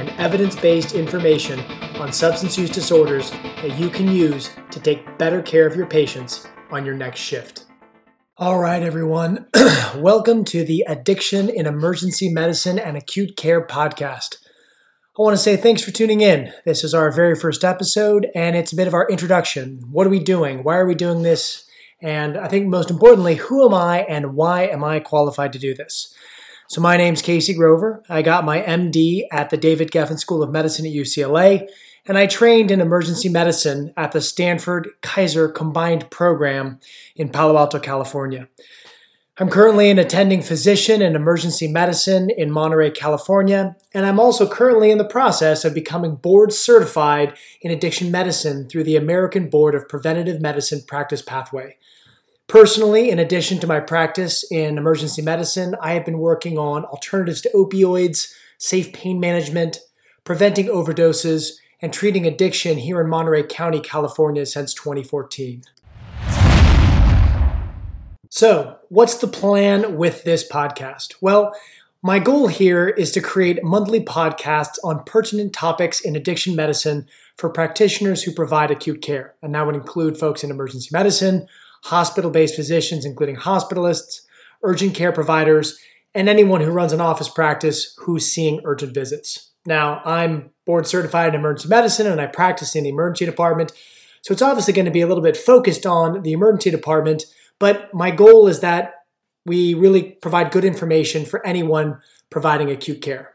and evidence based information on substance use disorders that you can use to take better care of your patients on your next shift. All right, everyone. Welcome to the Addiction in Emergency Medicine and Acute Care podcast. I want to say thanks for tuning in. This is our very first episode, and it's a bit of our introduction. What are we doing? Why are we doing this? And I think most importantly, who am I and why am I qualified to do this? So, my name's Casey Grover. I got my MD at the David Geffen School of Medicine at UCLA, and I trained in emergency medicine at the Stanford Kaiser Combined Program in Palo Alto, California. I'm currently an attending physician in emergency medicine in Monterey, California, and I'm also currently in the process of becoming board certified in addiction medicine through the American Board of Preventive Medicine Practice Pathway. Personally, in addition to my practice in emergency medicine, I have been working on alternatives to opioids, safe pain management, preventing overdoses, and treating addiction here in Monterey County, California since 2014. So, what's the plan with this podcast? Well, my goal here is to create monthly podcasts on pertinent topics in addiction medicine for practitioners who provide acute care. And that would include folks in emergency medicine, hospital based physicians, including hospitalists, urgent care providers, and anyone who runs an office practice who's seeing urgent visits. Now, I'm board certified in emergency medicine and I practice in the emergency department, so it's obviously going to be a little bit focused on the emergency department, but my goal is that we really provide good information for anyone providing acute care.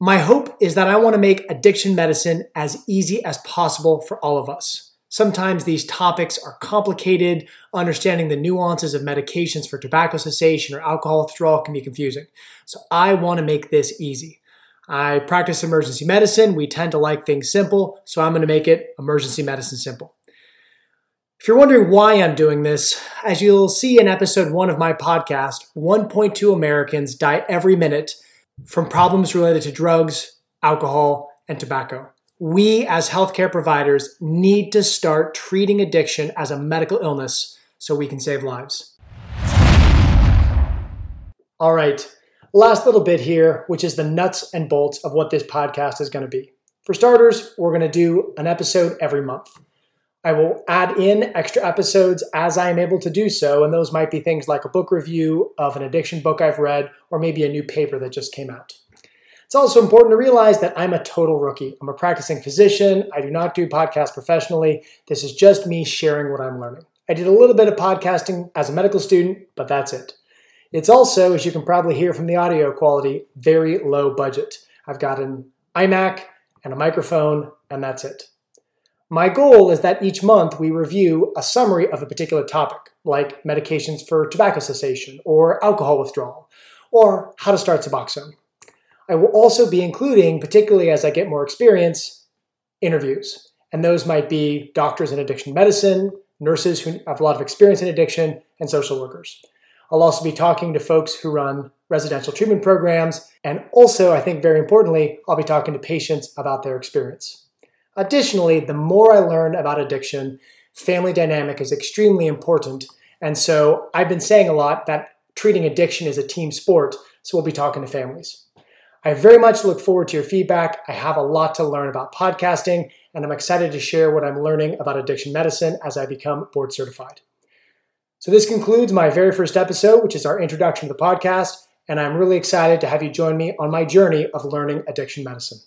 My hope is that I want to make addiction medicine as easy as possible for all of us. Sometimes these topics are complicated. Understanding the nuances of medications for tobacco cessation or alcohol withdrawal can be confusing. So I want to make this easy. I practice emergency medicine. We tend to like things simple, so I'm going to make it emergency medicine simple. If you're wondering why I'm doing this, as you'll see in episode one of my podcast, 1.2 Americans die every minute from problems related to drugs, alcohol, and tobacco we as healthcare providers need to start treating addiction as a medical illness so we can save lives. All right, last little bit here, which is the nuts and bolts of what this podcast is going to be. For starters, we're going to do an episode every month. I will add in extra episodes as I am able to do so, and those might be things like a book review of an addiction book I've read, or maybe a new paper that just came out. It's also important to realize that I'm a total rookie. I'm a practicing physician. I do not do podcasts professionally. This is just me sharing what I'm learning. I did a little bit of podcasting as a medical student, but that's it. It's also, as you can probably hear from the audio quality, very low budget. I've got an iMac and a microphone, and that's it. My goal is that each month we review a summary of a particular topic, like medications for tobacco cessation, or alcohol withdrawal, or how to start Suboxone. I will also be including, particularly as I get more experience, interviews. And those might be doctors in addiction medicine, nurses who have a lot of experience in addiction, and social workers. I'll also be talking to folks who run residential treatment programs. And also, I think very importantly, I'll be talking to patients about their experience. Additionally, the more I learn about addiction, family dynamic is extremely important. And so I've been saying a lot that treating addiction is a team sport. So we'll be talking to families. I very much look forward to your feedback. I have a lot to learn about podcasting, and I'm excited to share what I'm learning about addiction medicine as I become board certified. So, this concludes my very first episode, which is our introduction to the podcast, and I'm really excited to have you join me on my journey of learning addiction medicine.